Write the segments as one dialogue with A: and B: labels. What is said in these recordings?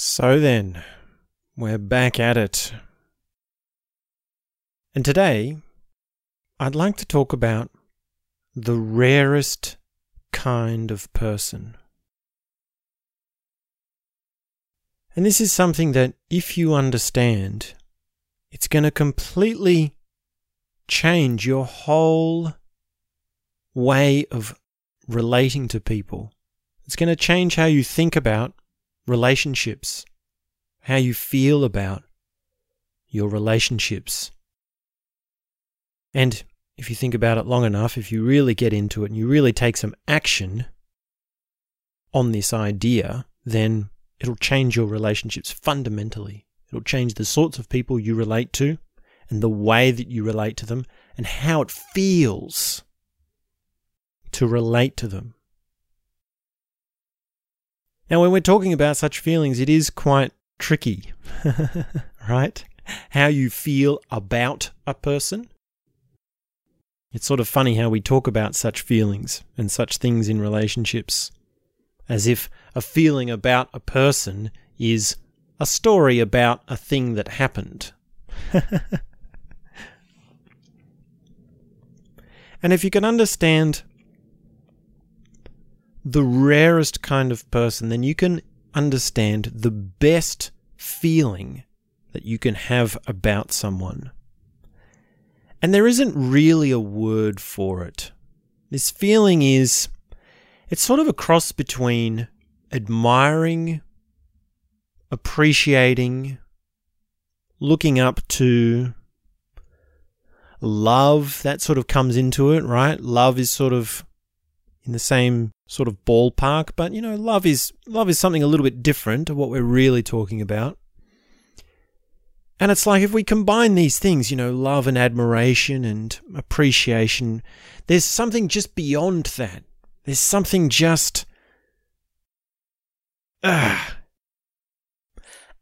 A: So then, we're back at it. And today, I'd like to talk about the rarest kind of person. And this is something that, if you understand, it's going to completely change your whole way of relating to people. It's going to change how you think about relationships, how you feel about your relationships. And if you think about it long enough, if you really get into it and you really take some action on this idea, then it'll change your relationships fundamentally. It'll change the sorts of people you relate to and the way that you relate to them and how it feels to relate to them. Now, when we're talking about such feelings, it is quite tricky, right? How you feel about a person. It's sort of funny how we talk about such feelings and such things in relationships as if a feeling about a person is a story about a thing that happened. and if you can understand the rarest kind of person, then you can understand the best feeling that you can have about someone. And there isn't really a word for it. This feeling is, it's sort of a cross between admiring, appreciating, looking up to, love, that sort of comes into it, right? Love is sort of in the same sort of ballpark, but you know, love is love is something a little bit different to what we're really talking about. And it's like if we combine these things, you know, love and admiration and appreciation, there's something just beyond that. There's something just ah.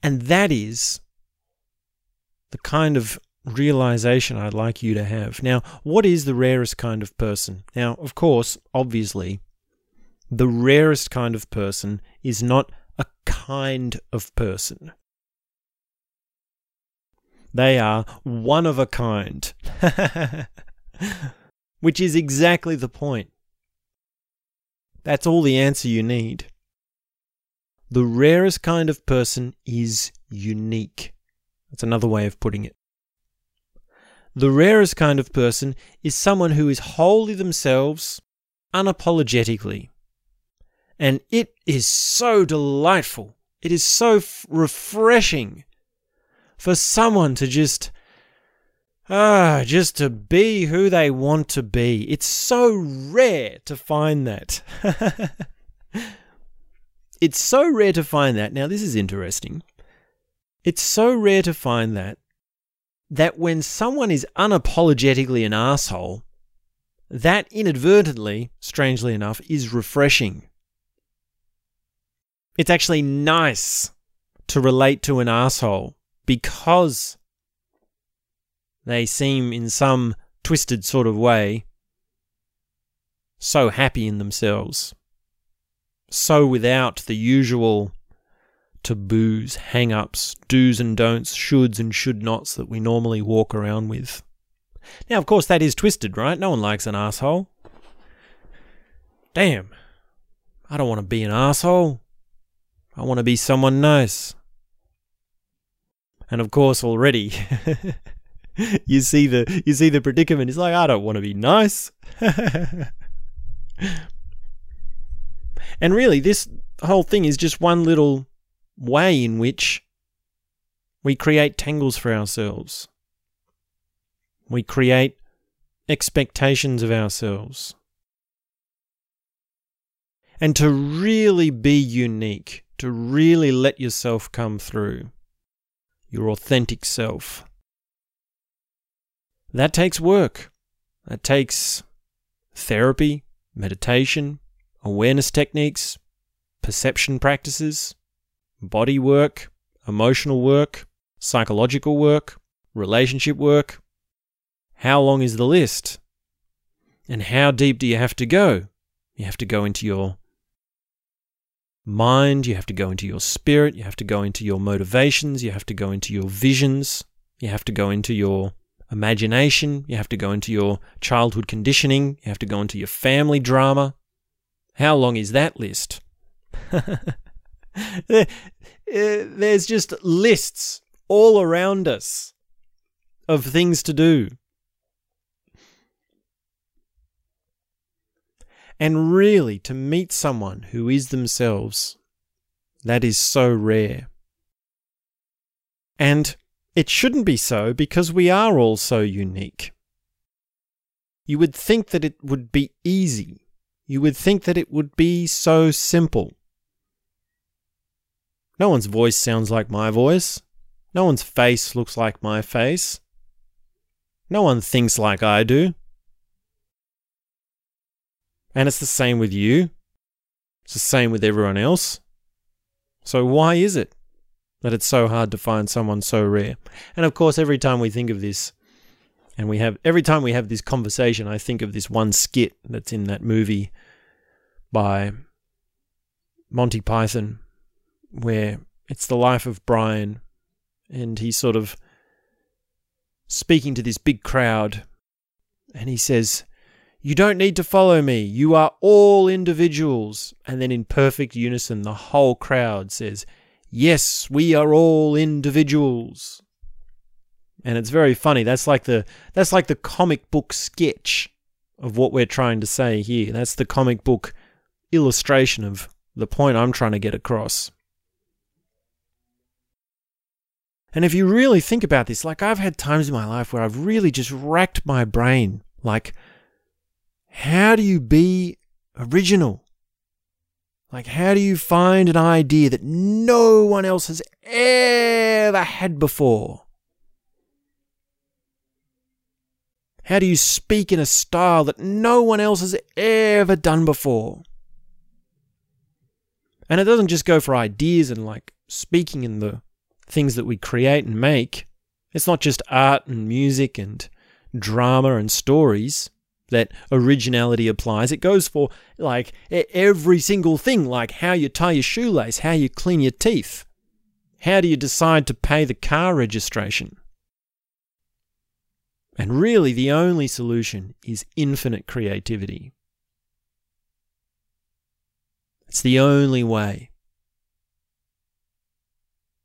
A: And that is the kind of realization I'd like you to have. Now, what is the rarest kind of person? Now, of course, obviously, the rarest kind of person is not a kind of person. They are one of a kind. Which is exactly the point. That's all the answer you need. The rarest kind of person is unique. That's another way of putting it. The rarest kind of person is someone who is wholly themselves, unapologetically. And it is so delightful. It is so f- refreshing for someone to just ah just to be who they want to be. It's so rare to find that. it's so rare to find that. Now this is interesting. It's so rare to find that that when someone is unapologetically an asshole, that inadvertently, strangely enough, is refreshing. It's actually nice to relate to an asshole because they seem in some twisted sort of way so happy in themselves, so without the usual taboos, hang ups, do's and don'ts, shoulds and should nots that we normally walk around with. Now, of course, that is twisted, right? No one likes an asshole. Damn. I don't want to be an asshole. I want to be someone nice. And of course, already you see the you see the predicament. It's like I don't want to be nice. and really, this whole thing is just one little way in which we create tangles for ourselves. We create expectations of ourselves. And to really be unique, to really let yourself come through, your authentic self, that takes work. That takes therapy, meditation, awareness techniques, perception practices, body work, emotional work, psychological work, relationship work. How long is the list? And how deep do you have to go? You have to go into your mind, you have to go into your spirit, you have to go into your motivations, you have to go into your visions, you have to go into your imagination, you have to go into your childhood conditioning, you have to go into your family drama. How long is that list? Eh, there's just lists all around us of things to do. And really, to meet someone who is themselves, that is so rare. And it shouldn't be so because we are all so unique. You would think that it would be easy. You would think that it would be so simple. No one's voice sounds like my voice. No one's face looks like my face. No one thinks like I do. And it's the same with you. It's the same with everyone else. So why is it that it's so hard to find someone so rare? And of course, every time we think of this, and we have every time we have this conversation, I think of this one skit that's in that movie by Monty Python, where it's the life of Brian, and he's sort of speaking to this big crowd, and he says, You don't need to follow me. You are all individuals. And then in perfect unison, the whole crowd says, Yes, we are all individuals. And it's very funny. That's like the that's like the comic book sketch of what we're trying to say here. That's the comic book illustration of the point I'm trying to get across. And if you really think about this, like I've had times in my life where I've really just racked my brain. Like, how do you be original? Like, how do you find an idea that no one else has ever had before? How do you speak in a style that no one else has ever done before? And it doesn't just go for ideas and like speaking in the things that we create and make. It's not just art and music and drama and stories that originality applies. It goes for like every single thing, like how you tie your shoelace, how you clean your teeth, how do you decide to pay the car registration. And really, the only solution is infinite creativity. It's the only way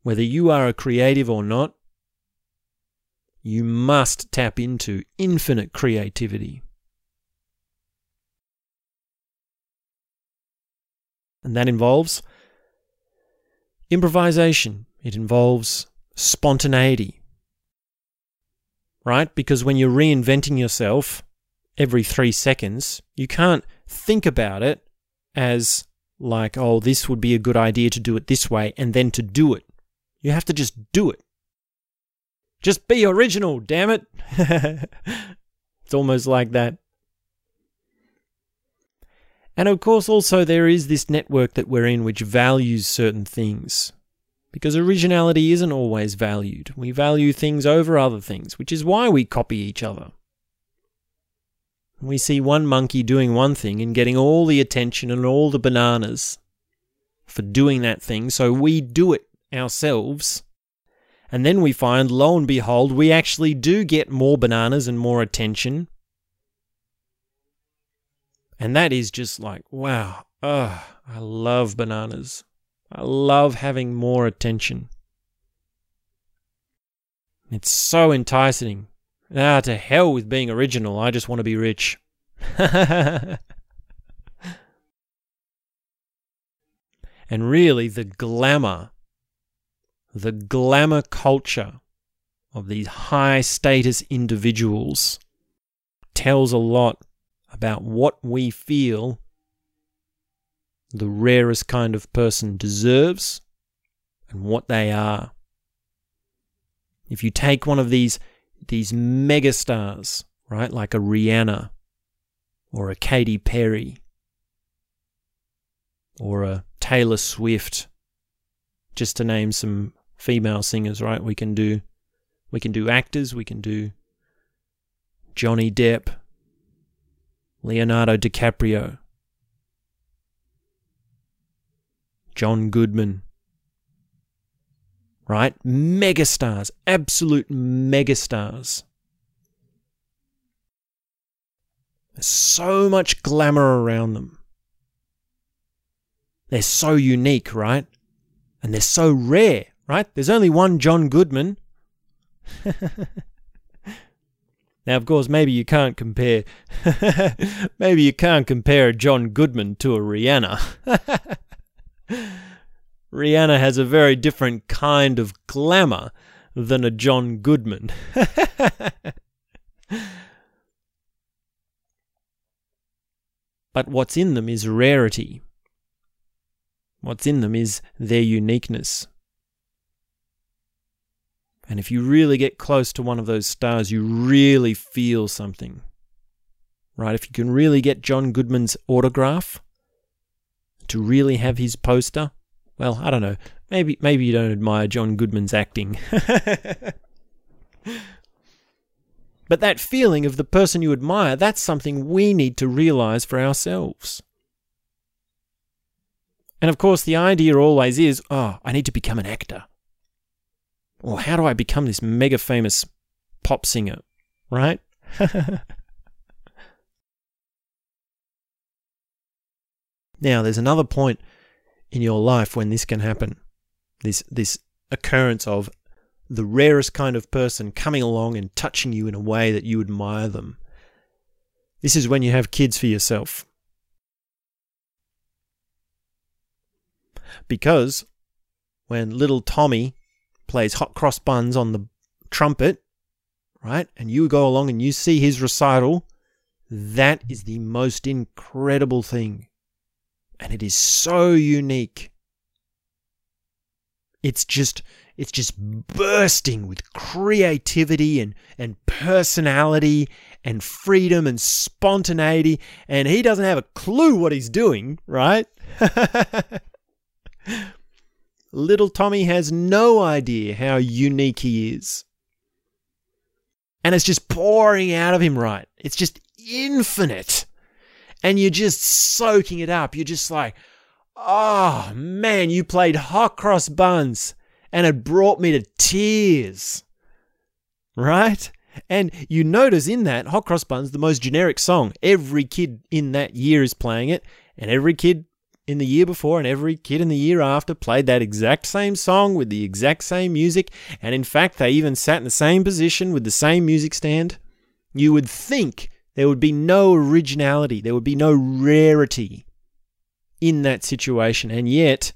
A: whether you are a creative or not, you must tap into infinite creativity. And that involves improvisation, it involves spontaneity. Right? Because when you're reinventing yourself every three seconds, you can't think about it as like, oh, this would be a good idea to do it this way, and then to do it. You have to just do it. Just be original, damn it. it's almost like that. And of course, also, there is this network that we're in which values certain things. Because originality isn't always valued. We value things over other things, which is why we copy each other. We see one monkey doing one thing and getting all the attention and all the bananas for doing that thing, so we do it ourselves. And then we find, lo and behold, we actually do get more bananas and more attention. And that is just like, wow, ugh, I love bananas. I love having more attention. It's so enticing. Ah, to hell with being original. I just want to be rich. and really, the glamour the glamour culture of these high status individuals tells a lot about what we feel the rarest kind of person deserves and what they are. If you take one of these these megastars, right, like a Rihanna or a Katy Perry or a Taylor Swift, just to name some female singers, right? We can do we can do actors, we can do Johnny Depp, Leonardo DiCaprio, John Goodman. Right? Megastars, absolute megastars. There's so much glamour around them. They're so unique, right? And they're so rare, right? There's only one John Goodman. now, of course, maybe you can't compare. maybe you can't compare John Goodman to a Rihanna. Rihanna has a very different kind of glamour than a John Goodman. but what's in them is rarity. What's in them is their uniqueness. And if you really get close to one of those stars, you really feel something. Right? If you can really get John Goodman's autograph, to really have his poster, well, I don't know. Maybe maybe you don't admire John Goodman's acting. but that feeling of the person you admire, that's something we need to realize for ourselves. And of course, the idea always is oh, I need to become an actor. Or how do I become this mega famous pop singer? Right? now, there's another point in your life when this can happen. This, this occurrence of the rarest kind of person coming along and touching you in a way that you admire them. This is when you have kids for yourself. Because when little Tommy plays hot cross buns on the trumpet, right, and you go along and you see his recital, that is the most incredible thing. And it is so unique. It's just it's just bursting with creativity and, and personality and freedom and spontaneity and he doesn't have a clue what he's doing right Little Tommy has no idea how unique he is. And it's just pouring out of him, right? It's just infinite. And you're just soaking it up. You're just like, oh man, you played hot cross buns and it brought me to tears. Right? And you notice in that, Hot Cross Buns, the most generic song. Every kid in that year is playing it, and every kid in the year before and every kid in the year after played that exact same song with the exact same music, and in fact, they even sat in the same position with the same music stand, you would think there would be no originality, there would be no rarity in that situation, and yet,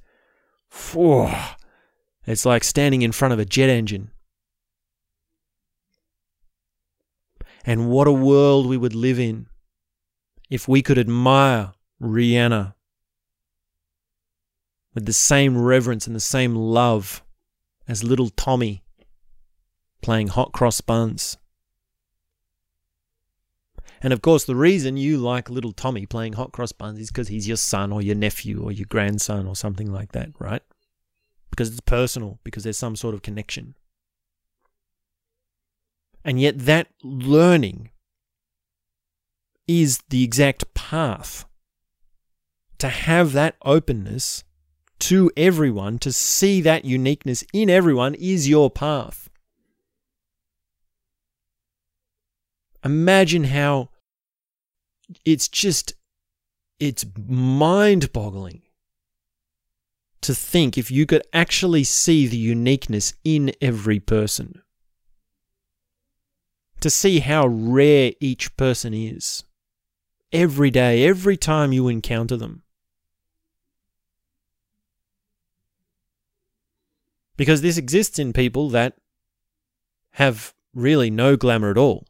A: whew, it's like standing in front of a jet engine. And what a world we would live in if we could admire Rihanna with the same reverence and the same love as little Tommy playing hot cross buns. And of course, the reason you like little Tommy playing hot cross buns is because he's your son or your nephew or your grandson or something like that, right? Because it's personal, because there's some sort of connection. And yet, that learning is the exact path to have that openness to everyone, to see that uniqueness in everyone is your path. Imagine how it's just, it's mind boggling to think if you could actually see the uniqueness in every person. To see how rare each person is. Every day, every time you encounter them. Because this exists in people that have really no glamour at all.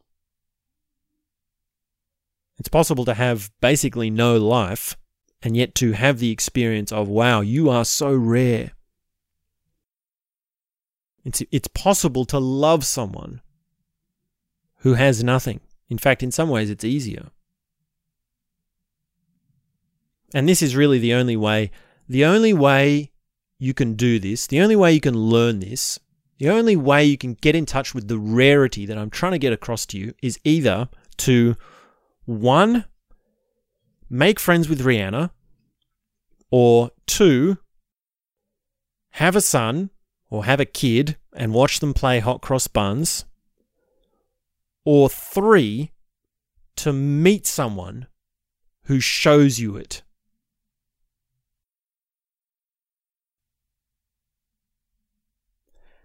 A: It's possible to have basically no life and yet to have the experience of, wow, you are so rare. It's, it's possible to love someone who has nothing. In fact, in some ways, it's easier. And this is really the only way, the only way you can do this, the only way you can learn this, the only way you can get in touch with the rarity that I'm trying to get across to you is either to one, make friends with Rihanna, or two, have a son or have a kid and watch them play hot cross buns, or three, to meet someone who shows you it.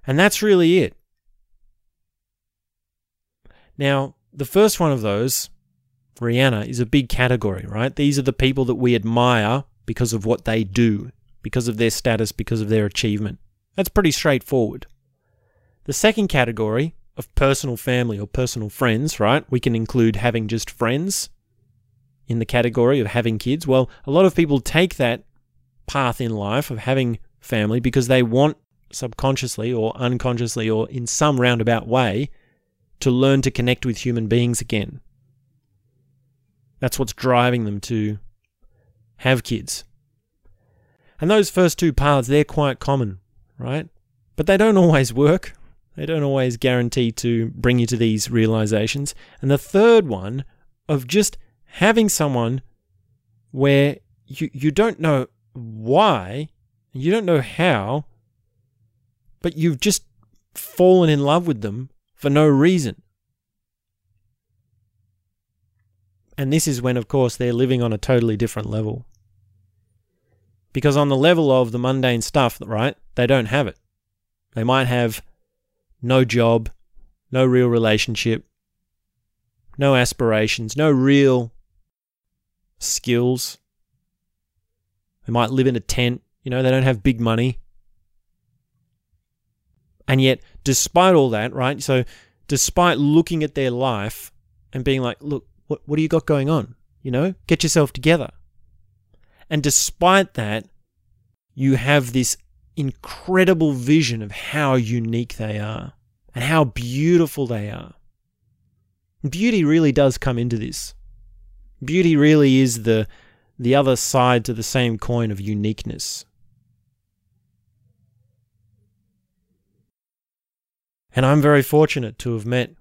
A: And that's really it. Now, the first one of those, Rihanna, is a big category, right? These are the people that we admire because of what they do, because of their status, because of their achievement. That's pretty straightforward. The second category of personal family or personal friends, right? We can include having just friends in the category of having kids. Well, a lot of people take that path in life of having family because they want subconsciously or unconsciously or in some roundabout way to learn to connect with human beings again. That's what's driving them to have kids. And those first two paths, they're quite common, right? But they don't always work. They don't always guarantee to bring you to these realizations. And the third one of just having someone where you, you don't know why, you don't know how, but you've just fallen in love with them for no reason. And this is when, of course, they're living on a totally different level. Because on the level of the mundane stuff, right, they don't have it. They might have no job, no real relationship, no aspirations, no real skills. They might live in a tent, you know, they don't have big money. And yet, despite all that, right? So, despite looking at their life and being like, look, what, what do you got going on? You know, get yourself together. And despite that, you have this incredible vision of how unique they are and how beautiful they are. Beauty really does come into this. Beauty really is the the other side to the same coin of uniqueness. And I'm very fortunate to have met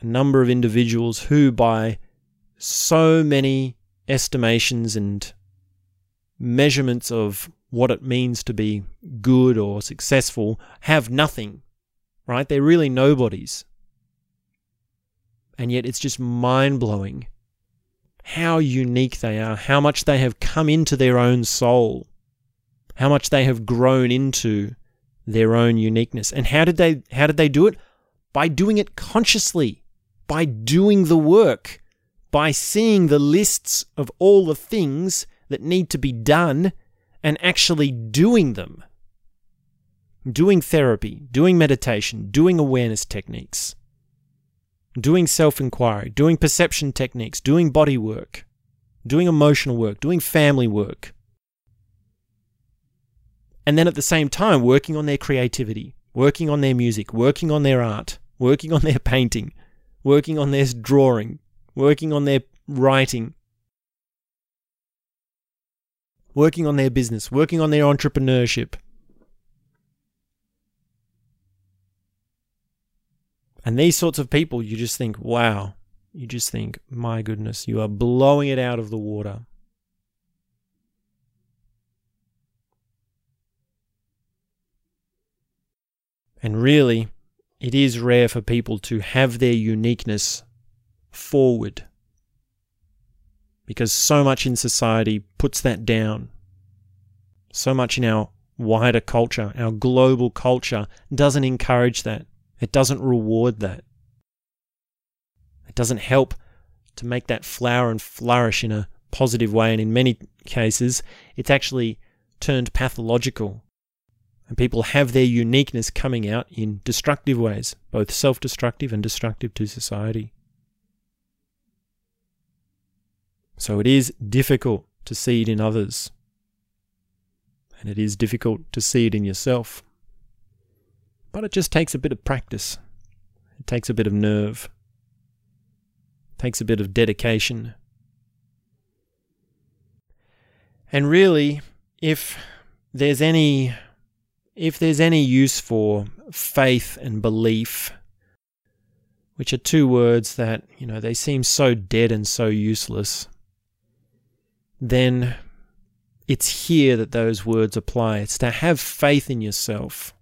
A: a number of individuals who, by so many estimations and measurements of what it means to be good or successful, have nothing, right? They're really nobodies. And yet it's just mind blowing how unique they are, how much they have come into their own soul, how much they have grown into their own uniqueness. And how did they how did they do it? By doing it consciously, by doing the work, by seeing the lists of all the things that need to be done and actually doing them. Doing therapy, doing meditation, doing awareness techniques, doing self inquiry, doing perception techniques, doing body work, doing emotional work, doing family work, and then at the same time working on their creativity, working on their music, working on their art, working on their painting, working on their drawing, working on their writing, working on their business, working on their entrepreneurship. And these sorts of people, you just think, wow, you just think, my goodness, you are blowing it out of the water. And really, it is rare for people to have their uniqueness forward because so much in society puts that down. So much in our wider culture, our global culture, doesn't encourage that. It doesn't reward that. It doesn't help to make that flower and flourish in a positive way. And in many cases, it's actually turned pathological and people have their uniqueness coming out in destructive ways, both self destructive and destructive to society. So it is difficult to see it in others, and it is difficult to see it in yourself. But it just takes a bit of practice, it takes a bit of nerve, it takes a bit of dedication. And really, if there's any if there's any use for faith and belief, which are two words that, you know, they seem so dead and so useless, then it's here that those words apply. It's to have faith in yourself.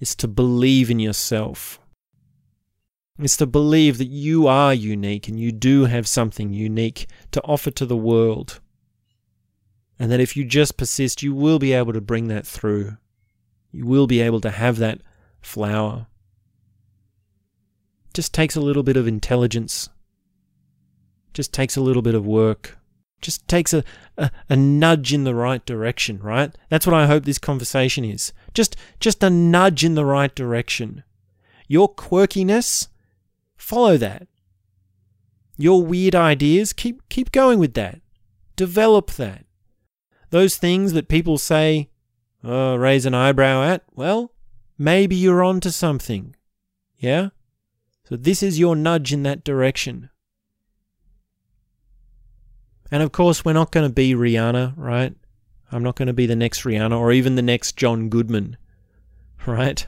A: It's to believe in yourself. It's to believe that you are unique and you do have something unique to offer to the world. And that if you just persist, you will be able to bring that through. You will be able to have that flower. Just takes a little bit of intelligence. Just takes a little bit of work. Just takes a, a, a, nudge in the right direction, right? That's what I hope this conversation is. Just just a nudge in the right direction. Your quirkiness, follow that. Your weird ideas, keep keep going with that. Develop that. Those things that people say, oh, raise an eyebrow at, well, maybe you're on to something. Yeah? So this is your nudge in that direction. And of course, we're not going to be Rihanna, right? I'm not going to be the next Rihanna or even the next John Goodman, right?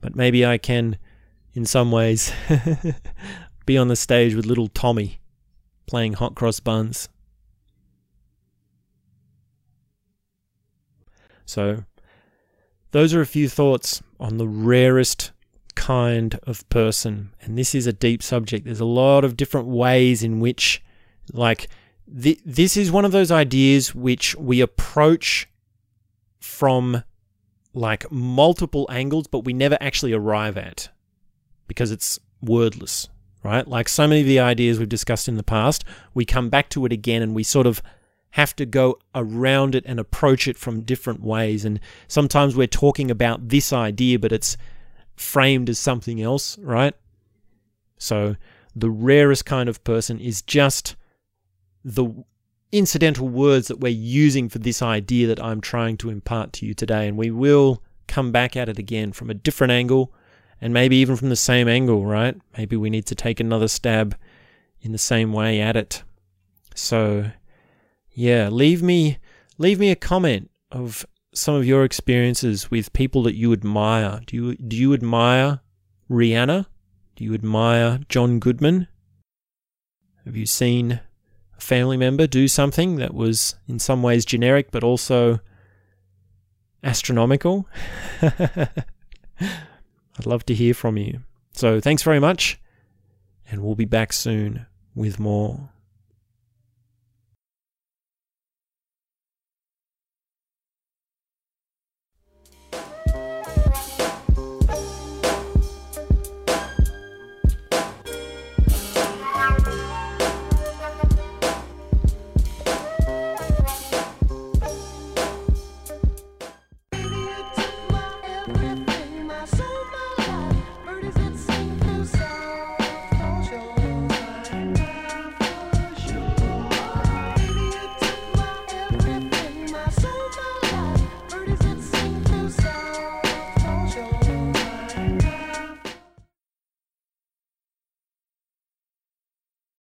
A: But maybe I can, in some ways, be on the stage with little Tommy playing hot cross buns. So, those are a few thoughts on the rarest kind of person. And this is a deep subject. There's a lot of different ways in which, like, th- this is one of those ideas which we approach from like multiple angles, but we never actually arrive at because it's wordless, right? Like so many of the ideas we've discussed in the past, we come back to it again and we sort of have to go around it and approach it from different ways. And sometimes we're talking about this idea, but it's framed as something else, right? So the rarest kind of person is just the incidental words that we're using for this idea that I'm trying to impart to you today. And we will come back at it again from a different angle and maybe even from the same angle, right? Maybe we need to take another stab in the same way at it. So yeah, leave me leave me a comment of some of your experiences with people that you admire. Do you do you admire Rihanna? Do you admire John Goodman? Have you seen a family member do something that was in some ways generic but also astronomical? I'd love to hear from you. So thanks very much, and we'll be back soon with more.